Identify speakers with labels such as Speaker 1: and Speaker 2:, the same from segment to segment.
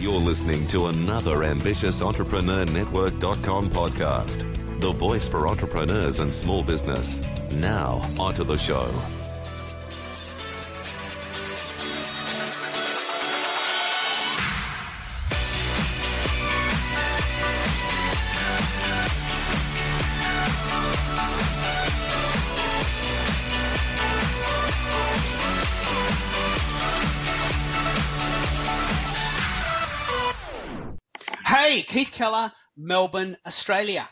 Speaker 1: You're listening to another ambitious Entrepreneur Network.com podcast, the voice for entrepreneurs and small business. Now, onto the show.
Speaker 2: Melbourne, Australia.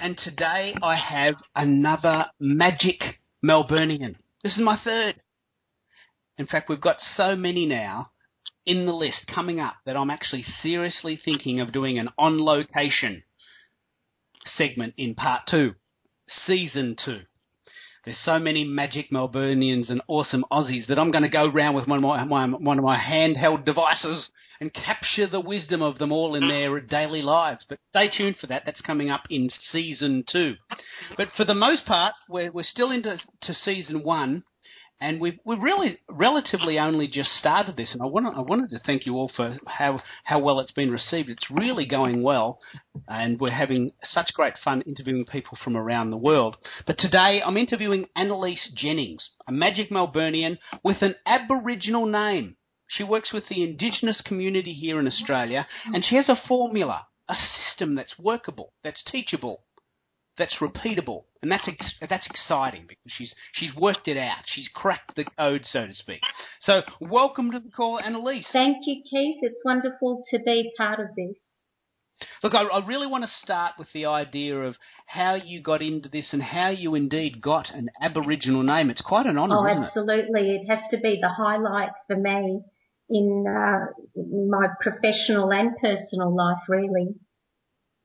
Speaker 2: And today I have another magic Melburnian. This is my third. In fact, we've got so many now in the list coming up that I'm actually seriously thinking of doing an on location segment in part two, season two. There's so many magic Melburnians and awesome Aussies that I'm going to go round with one of my, my one of my handheld devices and capture the wisdom of them all in their daily lives. But stay tuned for that. That's coming up in season two. But for the most part, we're, we're still into to season one. And we've, we've really relatively only just started this, and I, want I wanted to thank you all for how, how well it's been received. It's really going well, and we're having such great fun interviewing people from around the world. But today I'm interviewing Annalise Jennings, a magic Melburnian with an Aboriginal name. She works with the Indigenous community here in Australia, and she has a formula, a system that's workable, that's teachable, that's repeatable, and that's ex- that's exciting because she's she's worked it out. She's cracked the code, so to speak. So, welcome to the call, Annalise.
Speaker 3: Thank you, Keith. It's wonderful to be part of this.
Speaker 2: Look, I, I really want to start with the idea of how you got into this and how you indeed got an Aboriginal name. It's quite an honour,
Speaker 3: Oh,
Speaker 2: isn't it?
Speaker 3: absolutely. It has to be the highlight for me in, uh, in my professional and personal life, really.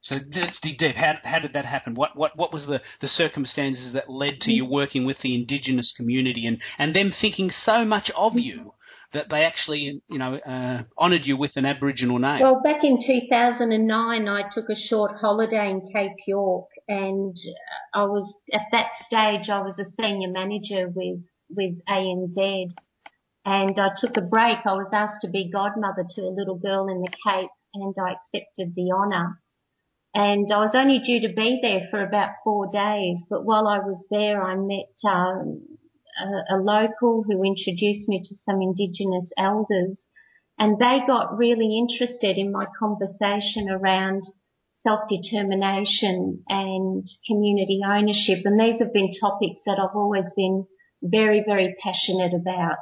Speaker 2: So let's dig deep. How, how did that happen? What what what was the, the circumstances that led to you working with the Indigenous community and, and them thinking so much of you that they actually you know uh, honoured you with an Aboriginal name?
Speaker 3: Well, back in 2009, I took a short holiday in Cape York, and I was at that stage I was a senior manager with with ANZ, and I took a break. I was asked to be godmother to a little girl in the Cape, and I accepted the honour. And I was only due to be there for about four days, but while I was there, I met um, a, a local who introduced me to some Indigenous elders, and they got really interested in my conversation around self-determination and community ownership. And these have been topics that I've always been very, very passionate about.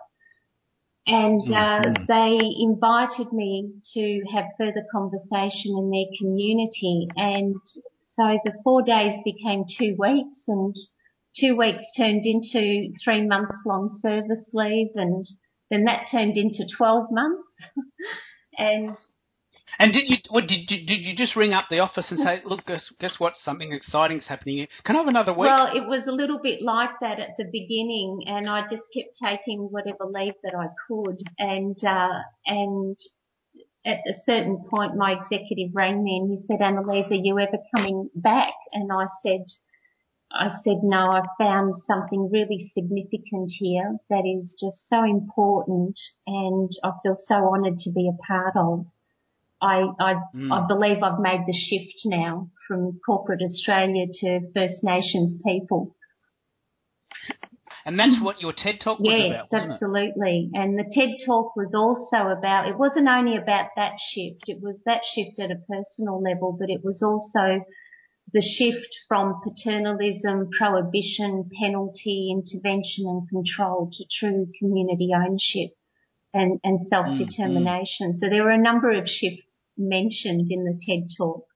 Speaker 3: And uh,
Speaker 2: Mhm.
Speaker 3: they invited me to have further conversation in their community. And so the four days became two weeks and two weeks turned into three months long service leave and then that turned into 12 months. and
Speaker 2: And did you what, did, did did you just ring up the office and say, look, guess guess what? Something exciting's happening. Can I have another week?
Speaker 3: well, it was a little bit like that at the beginning and I just kept taking whatever leave that I could and, uh, and at a certain point my executive rang me and he said, Annalise, are you ever coming back? And I said, I said, no, I found something really significant here that is just so important and I feel so honoured to be a part of. I, I,
Speaker 2: Mm.
Speaker 3: I believe I've made the shift now from corporate Australia to First Nations people.
Speaker 2: and that's what your TED talk was
Speaker 3: Yes,
Speaker 2: about, it?
Speaker 3: absolutely. And the TED talk was also about, it wasn't only about that shift, it was that shift at a personal level, but it was also the shift from paternalism, prohibition, penalty, intervention and control to true community ownership and, and mm-hmm. self-determination. So there were a number of shifts mentioned in the TED talks.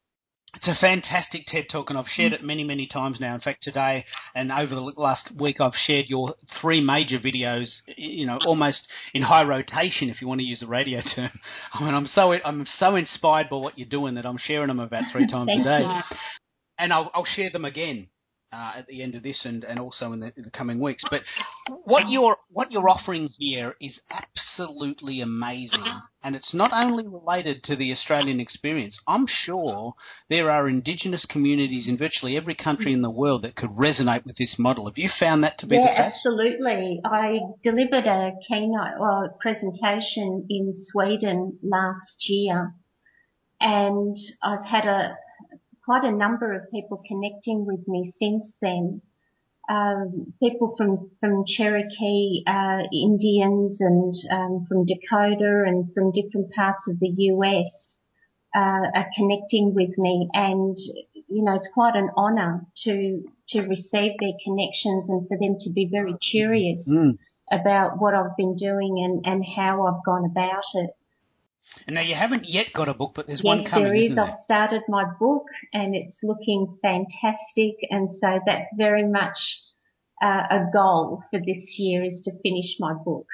Speaker 2: It's a fantastic TED talk, and I've shared it many, many times now. In fact, today and over the last week, I've shared your three major videos. You know, almost in high rotation, if you want to use the radio term. I mean, I'm so I'm so inspired by what you're doing that I'm sharing them about three times a day,
Speaker 3: you.
Speaker 2: and I'll, I'll share them again uh, at the end of this and, and also in the, in the, coming weeks. But what you're what you're offering here is absolutely amazing, and it's not only related to the Australian experience. I'm sure there are Indigenous communities in virtually every country in the world that could resonate with this model. Have you found that to be
Speaker 3: yeah,
Speaker 2: the
Speaker 3: case? absolutely. I delivered a keynote or presentation in Sweden last year, and I've had a quite a number of people connecting with me since then. Um, people from from Cherokee uh, Indians and um, from Dakota and from different parts of the US uh, are connecting with me, and you know it's quite an honour to to receive their connections and for them to be very curious mm. about what I've been doing and and how I've gone about it.
Speaker 2: And now you haven't yet got a book, but there's
Speaker 3: yes,
Speaker 2: one coming.
Speaker 3: there is.
Speaker 2: There?
Speaker 3: I've started my book, and it's looking fantastic. And so that's very much uh, a goal for this year is to finish my book.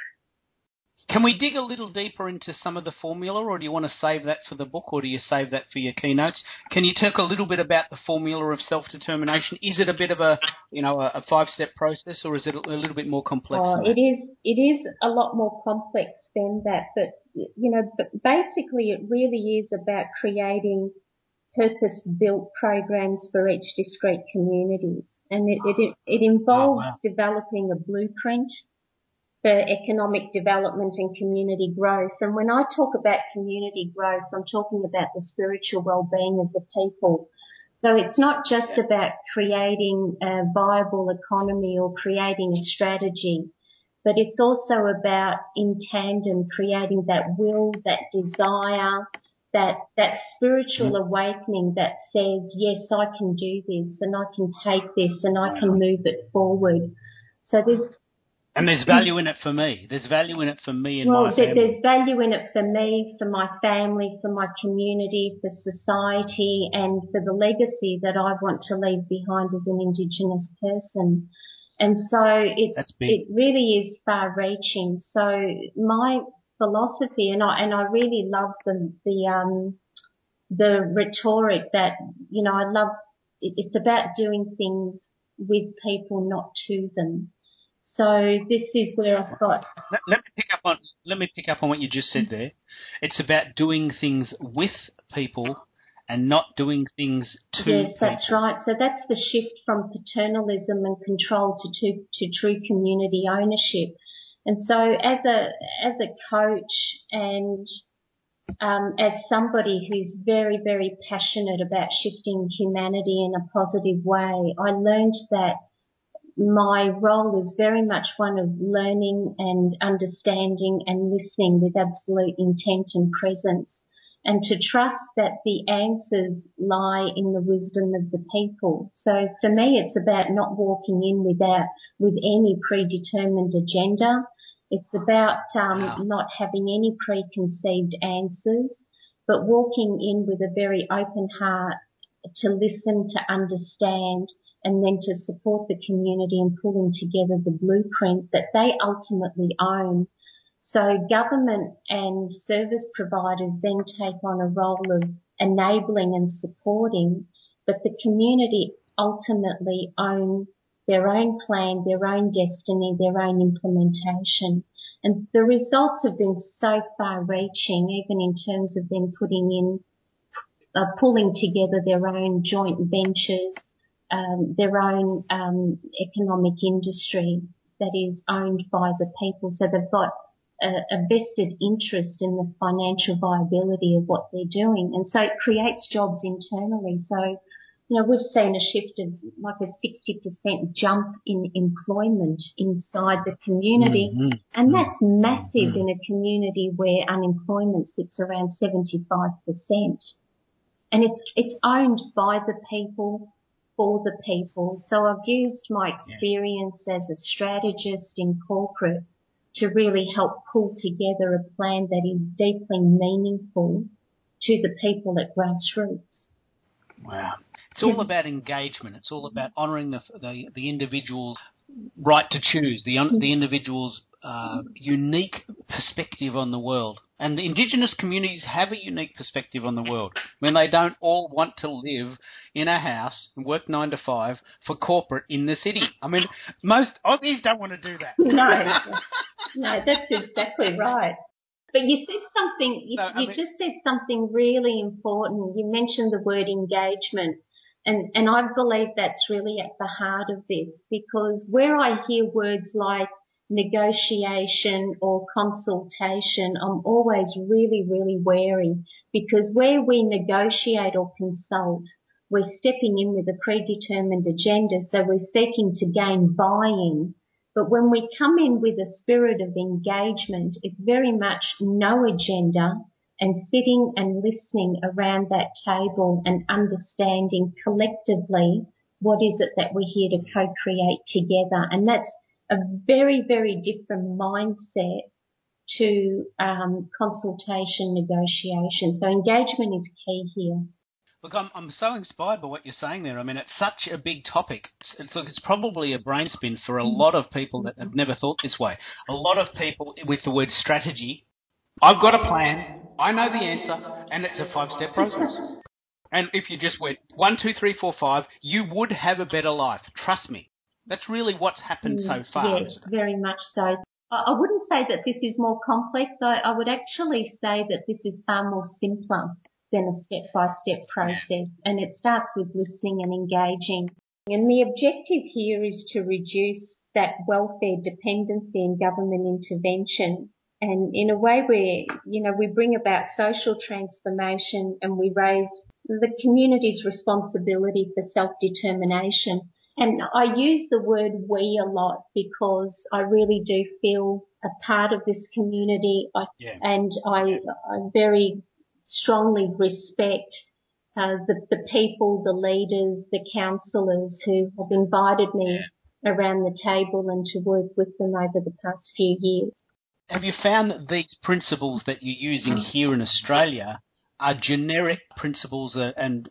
Speaker 2: Can we dig a little deeper into some of the formula, or do you want to save that for the book, or do you save that for your keynotes? Can you talk a little bit about the formula of self-determination? Is it a bit of a, you know, a, five-step process, or is it a little bit more complex?
Speaker 3: Oh, it is. It is a lot more complex than that, but you know, but basically, it really is about creating purpose-built programs for each discrete community, and it it, it oh, involves oh, wow. developing a blueprint for economic development and community growth. And when I talk about community growth, I'm talking about the spiritual well-being of the people. So it's not just about creating a viable economy or creating a strategy, but it's also about in tandem creating that will, that desire, that, that spiritual mm. awakening that says, yes, I can do this and I can take this and I can move it forward. So there's
Speaker 2: and there's value in it for me. There's value in it for me and
Speaker 3: well,
Speaker 2: my family.
Speaker 3: There's value in it for me, for my family, for my community, for society, and for the legacy that I want to leave behind as an Indigenous person. And so it's, it really is far reaching. So my philosophy, and I, and I really love the, the, um, the rhetoric that, you know, I love, it's about doing things with people, not to them. So this is where I've got.
Speaker 2: Let, let, me pick up on let me pick up on what you just said there. It's about doing things with people and not doing things to.
Speaker 3: Yes,
Speaker 2: people.
Speaker 3: that's right. So that's the shift from paternalism and control to, to to true community ownership. And so as a as a coach and um, as somebody who's very, very passionate about shifting humanity in a positive way, I learned that my role is very much one of learning and understanding and listening with absolute intent and presence and to trust that the answers lie in the wisdom of the people. So for me, it's about not walking in without, with any predetermined agenda. It's about um, wow. not having any preconceived answers, but walking in with a very open heart to listen, to understand, and then to support the community in pulling together the blueprint that they ultimately own. So government and service providers then take on a role of enabling and supporting, but the community ultimately own their own plan, their own destiny, their own implementation. And the results have been so far reaching, even in terms of them putting in, uh, pulling together their own joint ventures, um, their own um, economic industry that is owned by the people. So they've got a, a, vested interest in the financial viability of what they're doing. And so it creates jobs internally. So, you know, we've seen a shift of like a 60% jump in employment inside the community. Mm-hmm. And that's massive mm-hmm. in a community where unemployment sits around 75%. And it's, it's owned by the people for the people. So I've used my experience yeah. as a strategist in corporate to really help pull together a plan that is deeply meaningful to the people at grassroots.
Speaker 2: Wow. It's all about engagement. It's all about honouring the, the, the individual's right to choose, the, mm-hmm. the individual's uh, unique perspective on the world. And the indigenous communities have a unique perspective on the world when they don't all want to live in a house and work nine to five for corporate in the city. I mean, most Aussies don't want to do that.
Speaker 3: No, no, that's exactly right. But you said something, you, no, you mean, just said something really important. You mentioned the word engagement. And, and I believe that's really at the heart of this because where I hear words like negotiation or consultation, I'm always really, really wary because where we negotiate or consult, we're stepping in with a predetermined agenda, so we're seeking to gain buy-in. But when we come in with a spirit of engagement, it's very much no agenda and sitting and listening around that table and understanding collectively what is it that we're here to co-create together. And that's a very, very different mindset to um, consultation, negotiation. So engagement is key here.
Speaker 2: Look, I'm, I'm so inspired by what you're saying there. I mean, it's such a big topic. It's, look, it's probably a brain spin for a lot of people that have never thought this way. A lot of people with the word strategy. I've got a plan. I know the answer, and it's a five-step process. And if you just went one, two, three, four, five, you would have a better life. Trust me. That's really what's happened so mm, far.
Speaker 3: Yes, very much so. I wouldn't say that this is more complex. I, I would actually say that this is far more simpler than a step by step process. And it starts with listening and engaging. And the objective here is to reduce that welfare dependency and government intervention. And in a way where, you know, we bring about social transformation and we raise the community's responsibility for self-determination. And I use the word we a lot because I really do feel a part of this community. I, yeah. And I, I very strongly respect uh, the, the people, the leaders, the councillors who have invited me yeah. around the table and to work with them over the past few years.
Speaker 2: Have you found that these principles that you're using here in Australia are generic principles and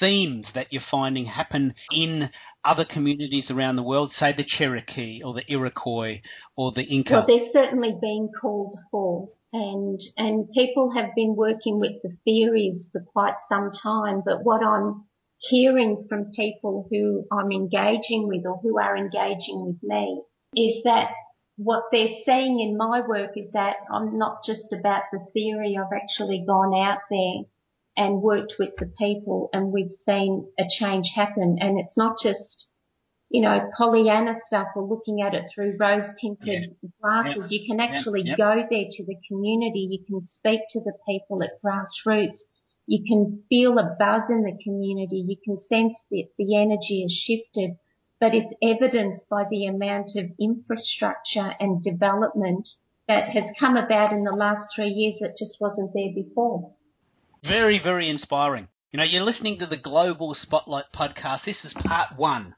Speaker 2: themes that you're finding happen in other communities around the world, say the Cherokee or the Iroquois or the Inca?
Speaker 3: Well, they're certainly being called for. And, and people have been working with the theories for quite some time, but what I'm hearing from people who I'm engaging with or who are engaging with me is that what they're seeing in my work is that I'm not just about the theory, I've actually gone out there and worked with the people and we've seen a change happen. And it's not just, you know, Pollyanna stuff or looking at it through rose tinted yeah. glasses. Yeah. You can actually yeah. go there to the community. You can speak to the people at grassroots. You can feel a buzz in the community. You can sense that the energy has shifted, but it's evidenced by the amount of infrastructure and development that has come about in the last three years that just wasn't there before.
Speaker 2: Very, very inspiring. You know, you're listening to the Global Spotlight podcast. This is part one.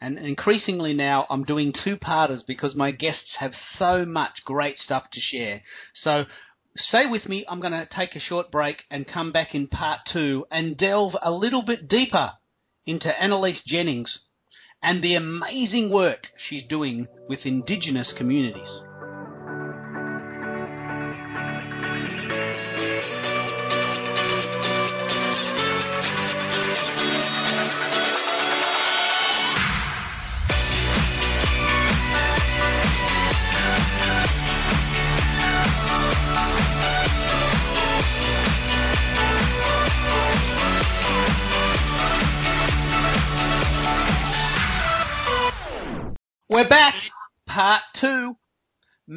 Speaker 2: And increasingly now, I'm doing two parters because my guests have so much great stuff to share. So stay with me. I'm going to take a short break and come back in part two and delve a little bit deeper into Annalise Jennings and the amazing work she's doing with Indigenous communities.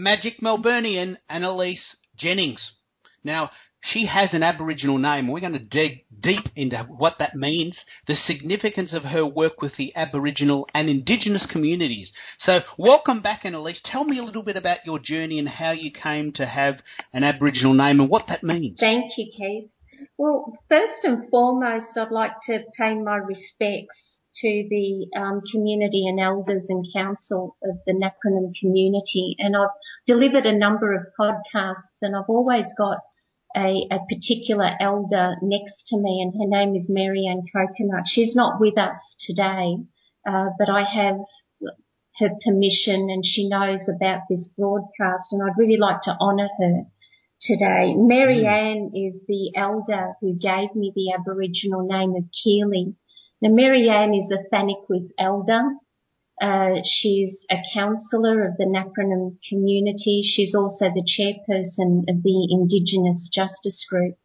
Speaker 2: Magic Melburnian Annalise Jennings. Now, she has an Aboriginal name. We're going to dig deep into what that means, the significance of her work with the Aboriginal and Indigenous communities. So, welcome back, Annalise. Tell me a little bit about your journey and how you came to have an Aboriginal name and what that means.
Speaker 3: Thank you, Keith. Well, first and foremost, I'd like to pay my respects to the um, community and elders and council of the Napranum community. And I've delivered a number of podcasts and I've always got a, a particular elder next to me and her name is Marianne Coconut. She's not with us today, uh, but I have her permission and she knows about this broadcast and I'd really like to honour her today. Mary mm. Ann is the elder who gave me the Aboriginal name of Keely. Now Mary Ann is a Thanikwith elder. Uh, she's a counsellor of the Napranum community. She's also the chairperson of the Indigenous Justice Group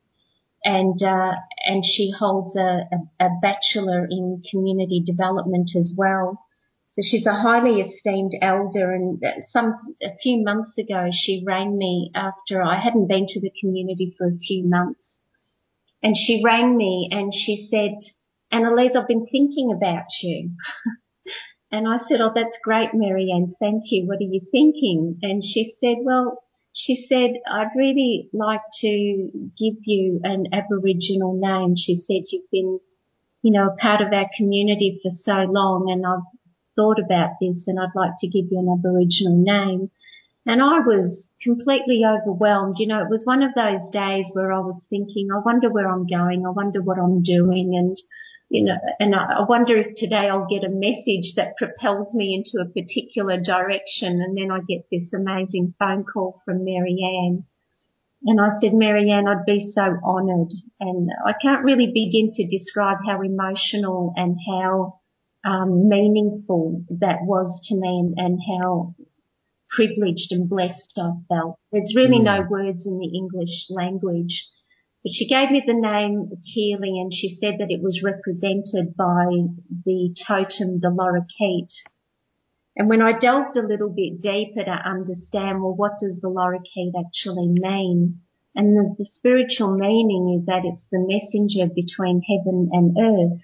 Speaker 3: and uh, and she holds a, a, a, bachelor in community development as well. So she's a highly esteemed elder, and some a few months ago she rang me after I hadn't been to the community for a few months, and she rang me and she said, "Annalise, I've been thinking about you." and I said, "Oh, that's great, Marianne. Thank you. What are you thinking?" And she said, "Well." She said, I'd really like to give you an Aboriginal name. She said, you've been, you know, a part of our community for so long and I've thought about this and I'd like to give you an Aboriginal name. And I was completely overwhelmed. You know, it was one of those days where I was thinking, I wonder where I'm going. I wonder what I'm doing. And, you know, and I wonder if today I'll get a message that propels me into a particular direction. And then I get this amazing phone call from Marianne. And I said, Marianne, I'd be so honoured. And I can't really begin to describe how emotional and how um, meaningful that was to me and, and, how privileged and blessed I felt. There's really mm. no words in the English language. But she gave me the name Keely and she said that it was represented by the totem, the lorikeet. And when I delved a little bit deeper to understand, well, what does the lorikeet actually mean? And the, the spiritual meaning is that it's the messenger between heaven and earth.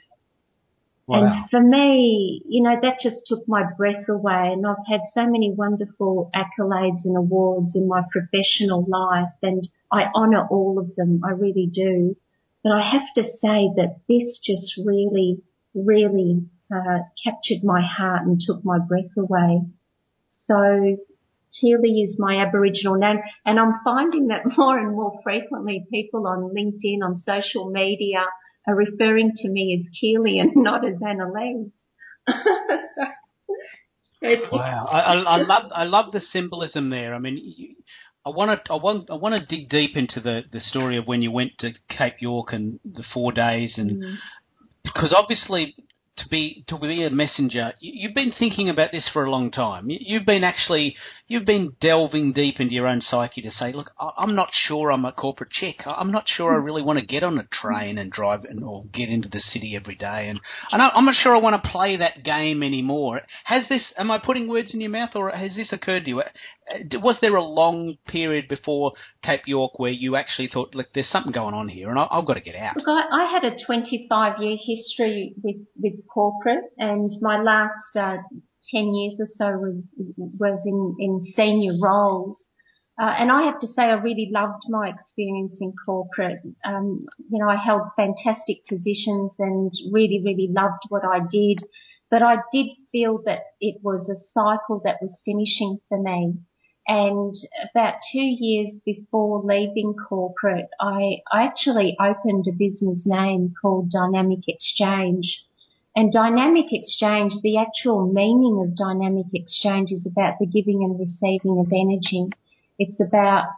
Speaker 3: Wow. And for me, you know, that just took my breath away. And I've had so many wonderful accolades and awards in my professional life, and I honour all of them. I really do. But I have to say that this just really, really uh, captured my heart and took my breath away. So Keely is my Aboriginal name, and I'm finding that more and more frequently people on LinkedIn, on social media, are referring to me as Keely and not as Annalise.
Speaker 2: wow, I, I, I, love I love the symbolism there. I mean, you, I want to I want I want to dig deep into the the story of when you went to Cape York and the four days and. Mm. Because obviously, to be to be a messenger. You've been thinking about this for a long time. You've been actually you've been delving deep into your own psyche to say, look, I'm not sure I'm a corporate chick. I'm not sure I hmm. really want to get on a train and drive and or get into the city every day. And, and I'm not sure I want to play that game anymore. Has this? Am I putting words in your mouth, or has this occurred to you? Uh, was there a long period before Cape York where you actually thought, look, there's something going on here, and I, have got to get out?
Speaker 3: Look, I, I had a 25 year history with with corporate, and my last uh, 10 years or so was was in, in senior roles. Uh, and I have to say, I really loved my experience in corporate. Um, you know, I held fantastic positions and really, really loved what I did. But I did feel that it was a cycle that was finishing for me. And about two years before leaving corporate, I, actually opened a business name called Dynamic Exchange. And dynamic exchange, the actual meaning of dynamic exchange is about the giving and receiving of energy. It's about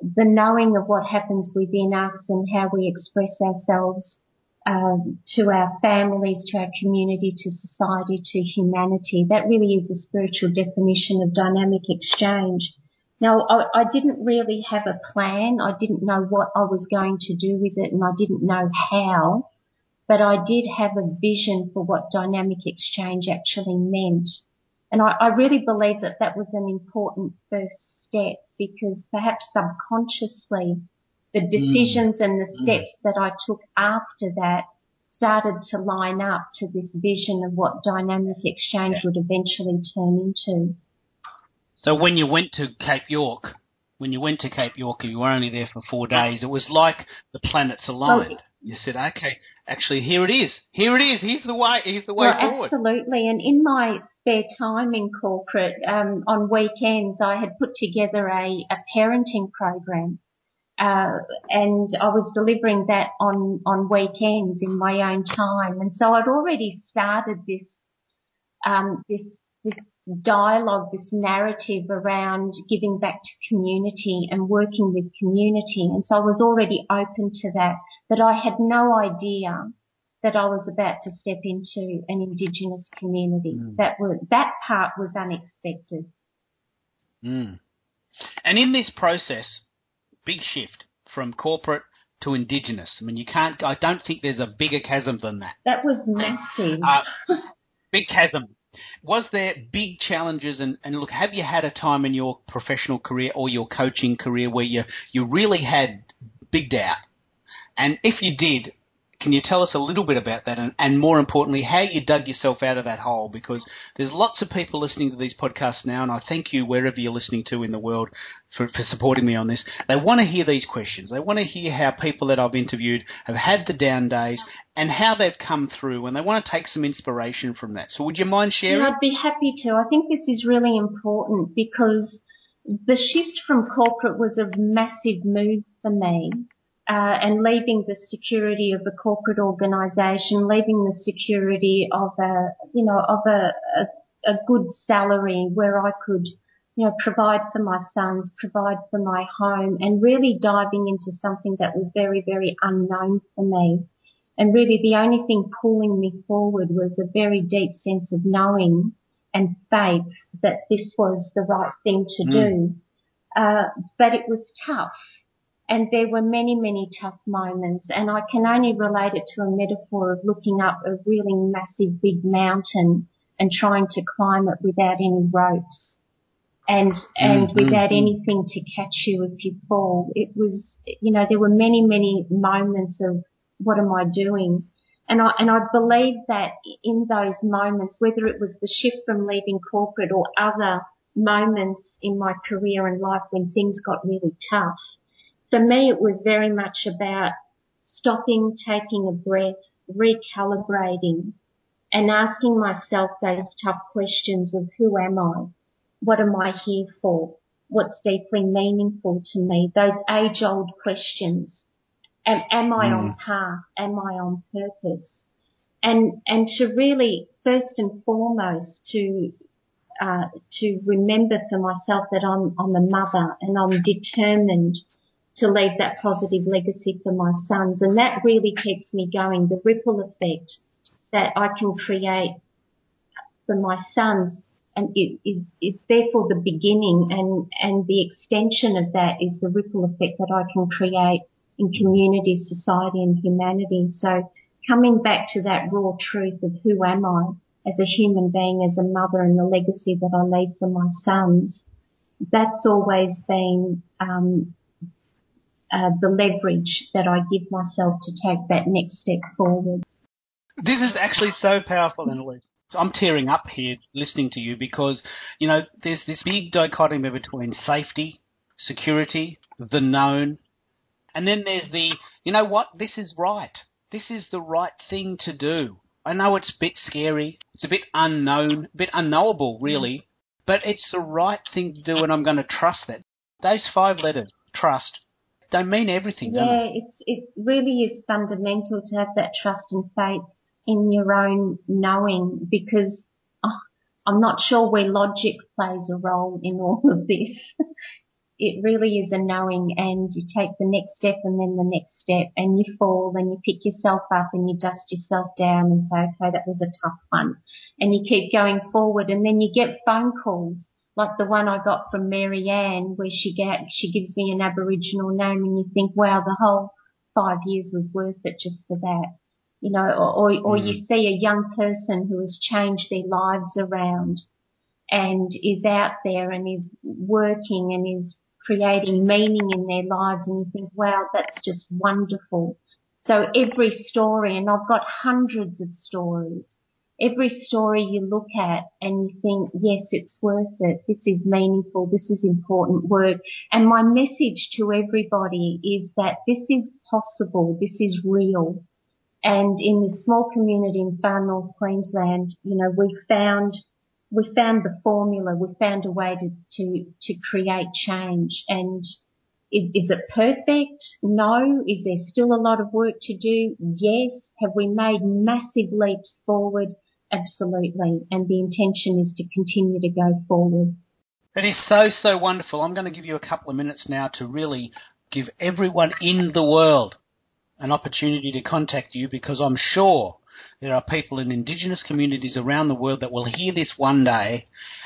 Speaker 3: the knowing of what happens within us and how we express ourselves um, to our families, to our community, to society, to humanity. That really is a spiritual definition of dynamic exchange. Now, I, I didn't really have a plan. I didn't know what I was going to do with it and I didn't know how but I did have a vision for what dynamic exchange actually meant. And I, I really believe that that was an important first step because perhaps subconsciously the mm. decisions mm. and the mm. steps mm. that I took after that started to line up to this vision of what dynamic exchange yeah. would eventually turn into.
Speaker 2: So when you went to Cape York, when you went to Cape York, and you were only there for four days. It was like the planets aligned. So, you said, okay, actually, here it is. Here it is. Here's the way. Here's the way
Speaker 3: well,
Speaker 2: forward.
Speaker 3: Absolutely. And in my spare time in corporate, um, on weekends, I had put together a, a parenting program. Uh, and I was delivering that on, on weekends in my own time. And so I'd already started this, um, this this dialogue, this narrative around giving back to community and working with community. And so I was already open to that, but I had no idea that I was about to step into an Indigenous community. Mm. That was, that part was unexpected.
Speaker 2: Mm. And in this process, big shift from corporate to Indigenous. I mean, you can't. I don't think there's a bigger chasm than that.
Speaker 3: That was massive. Uh,
Speaker 2: big chasm. Was there big challenges? And, and look, have you had a time in your professional career or your coaching career where you you really had big doubt? And if you did, can you tell us a little bit about that and, and, more importantly, how you dug yourself out of that hole? Because there's lots of people listening to these podcasts now, and I thank you wherever you're listening to in the world for, for supporting me on this. They want to hear these questions. They want to hear how people that I've interviewed have had the down days and how they've come through, and they want to take some inspiration from that. So would you mind sharing?
Speaker 3: I'd be happy to. I think this is really important because the shift from corporate was a massive move for me uh, and leaving the security of a corporate organisation, leaving the security of a, you know, of a, a, a good salary where I could, you know, provide for my sons, provide for my home and really diving into something that was very, very unknown for me. And really the only thing pulling me forward was a very deep sense of knowing and faith that this was the right thing to mm. do. Uh, but it was tough and there were many, many tough moments and I can only relate it to a metaphor of looking up a really massive big mountain and trying to climb it without any ropes and, and mm-hmm. without anything to catch you if you fall. It was, you know, there were many, many moments of what am I doing? And I, and I believe that in those moments, whether it was the shift from leaving corporate or other moments in my career and life when things got really tough, for me, it was very much about stopping, taking a breath, recalibrating and asking myself those tough questions of who am I? What am I here for? What's deeply meaningful to me? Those age old questions. Am, am I mm. on path? Am I on purpose? And, and to really, first and foremost, to, uh, to remember for myself that I'm, I'm a mother and I'm determined to leave that positive legacy for my sons. And that really keeps me going. The ripple effect that I can create for my sons and it is, therefore the beginning and, and the extension of that is the ripple effect that I can create in community, society and humanity. So coming back to that raw truth of who am I as a human being, as a mother and the legacy that I leave for my sons, that's always been um, uh, the leverage that I give myself to take that next step forward.
Speaker 2: This is actually so powerful, Annalise. I'm tearing up here listening to you because, you know, there's this big dichotomy between safety, security, the known, and then there's the, you know what, this is right. This is the right thing to do. I know it's a bit scary, it's a bit unknown, a bit unknowable, really, but it's the right thing to do, and I'm going to trust that. Those five letters, trust, they mean everything.
Speaker 3: Yeah, it's it really is fundamental to have that trust and faith in your own knowing because oh, I'm not sure where logic plays a role in all of this. it really is a knowing and you take the next step and then the next step and you fall and you pick yourself up and you dust yourself down and say, okay, that was a tough one. And you keep going forward and then you get phone calls like the one I got from Mary Ann where she get, she gives me an Aboriginal name and you think, wow, the whole five years was worth it just for that. You know, or, or, or mm. you see a young person who has changed their lives around and is out there and is working and is creating meaning in their lives and you think, wow, that's just wonderful. So every story, and I've got hundreds of stories, every story you look at and you think, yes, it's worth it. This is meaningful. This is important work. And my message to everybody is that this is possible. This is real. And in this small community in far north Queensland, you know, we found, we found the formula. We found a way to, to, to create change. And is, is it perfect? No. Is there still a lot of work to do? Yes. Have we made massive leaps forward? Absolutely. And the intention is to continue to go forward.
Speaker 2: It is so, so wonderful. I'm going to give you a couple of minutes now to really give everyone in the world an opportunity to contact you because I'm sure there are people in Indigenous communities around the world that will hear this one day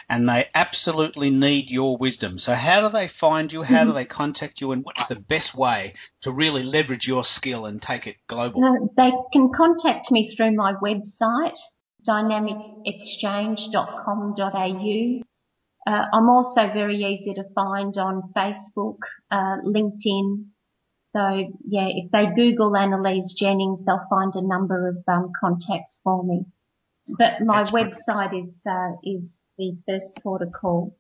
Speaker 2: and they absolutely need your wisdom. So, how do they find you? How do mm-hmm. they contact you? And what's the best way to really leverage your skill and take it global?
Speaker 3: Uh, they can contact me through my website, dynamicexchange.com.au. Uh, I'm also very easy to find on Facebook, uh, LinkedIn. So yeah, if they Google Annalise Jennings, they'll find a number of um, contacts for me. But my That's website is uh, is the first port of call.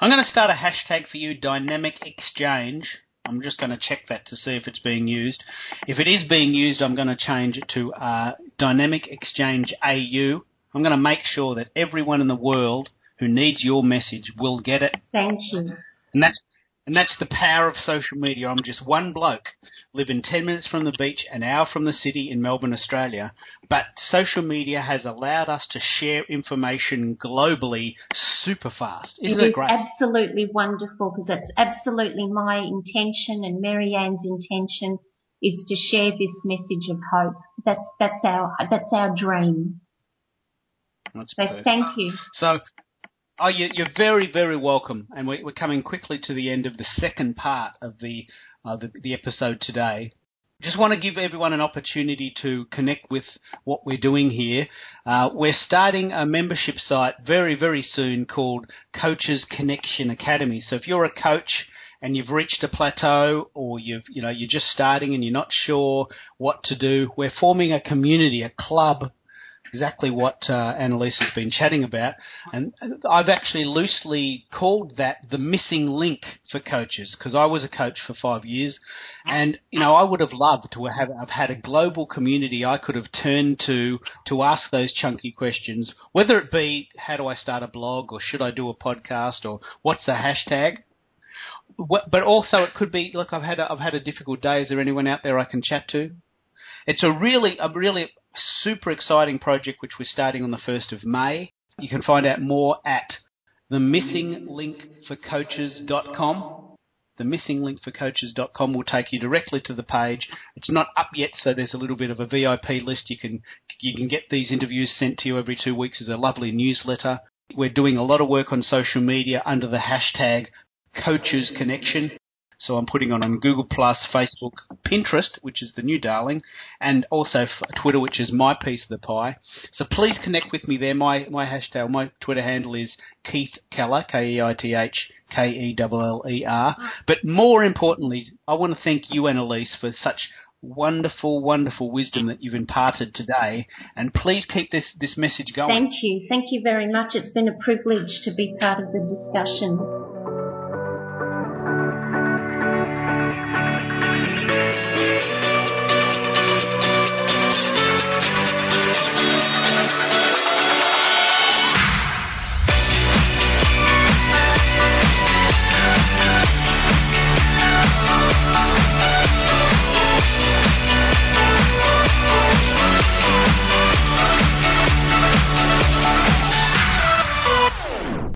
Speaker 2: I'm going to start a hashtag for you, Dynamic Exchange. I'm just going to check that to see if it's being used. If it is being used, I'm going to change it to uh, Dynamic Exchange AU. I'm going to make sure that everyone in the world who needs your message will get it.
Speaker 3: Thank you.
Speaker 2: And that's and that's the power of social media. I'm just one bloke living 10 minutes from the beach, an hour from the city in Melbourne, Australia. But social media has allowed us to share information globally super fast. Isn't it,
Speaker 3: it
Speaker 2: is great?
Speaker 3: absolutely wonderful because that's absolutely my intention and Marianne's intention is to share this message of hope. That's, that's our, that's our dream.
Speaker 2: That's
Speaker 3: so
Speaker 2: perfect.
Speaker 3: thank you.
Speaker 2: So Oh, you're very, very welcome. And we're coming quickly to the end of the second part of the, uh, the, the episode today. Just want to give everyone an opportunity to connect with what we're doing here. Uh, we're starting a membership site very, very soon called Coaches Connection Academy. So if you're a coach and you've reached a plateau or you've, you know, you're just starting and you're not sure what to do, we're forming a community, a club exactly what uh, Annalise has been chatting about. And I've actually loosely called that the missing link for coaches because I was a coach for five years, and you know I would have loved to have have had a global community I could have turned to to ask those chunky questions, whether it be how do I start a blog or should I do a podcast or what's a hashtag but also it could be look I've had a, I've had a difficult day. Is there anyone out there I can chat to? It's a really a really super exciting project which we're starting on the 1st of May. You can find out more at themissinglinkforcoaches.com. The missing will take you directly to the page. It's not up yet, so there's a little bit of a VIP list. You can you can get these interviews sent to you every two weeks as a lovely newsletter. We're doing a lot of work on social media under the hashtag Coaches Connection. So I'm putting on on Google Plus, Facebook, Pinterest, which is the new darling, and also Twitter, which is my piece of the pie. So please connect with me there. My my hashtag, my Twitter handle is Keith Keller, K E I T H K E L L E R. Ah. But more importantly, I want to thank you, Annalise, for such wonderful, wonderful wisdom that you've imparted today. And please keep this, this message going.
Speaker 3: Thank you. Thank you very much. It's been a privilege to be part of the discussion.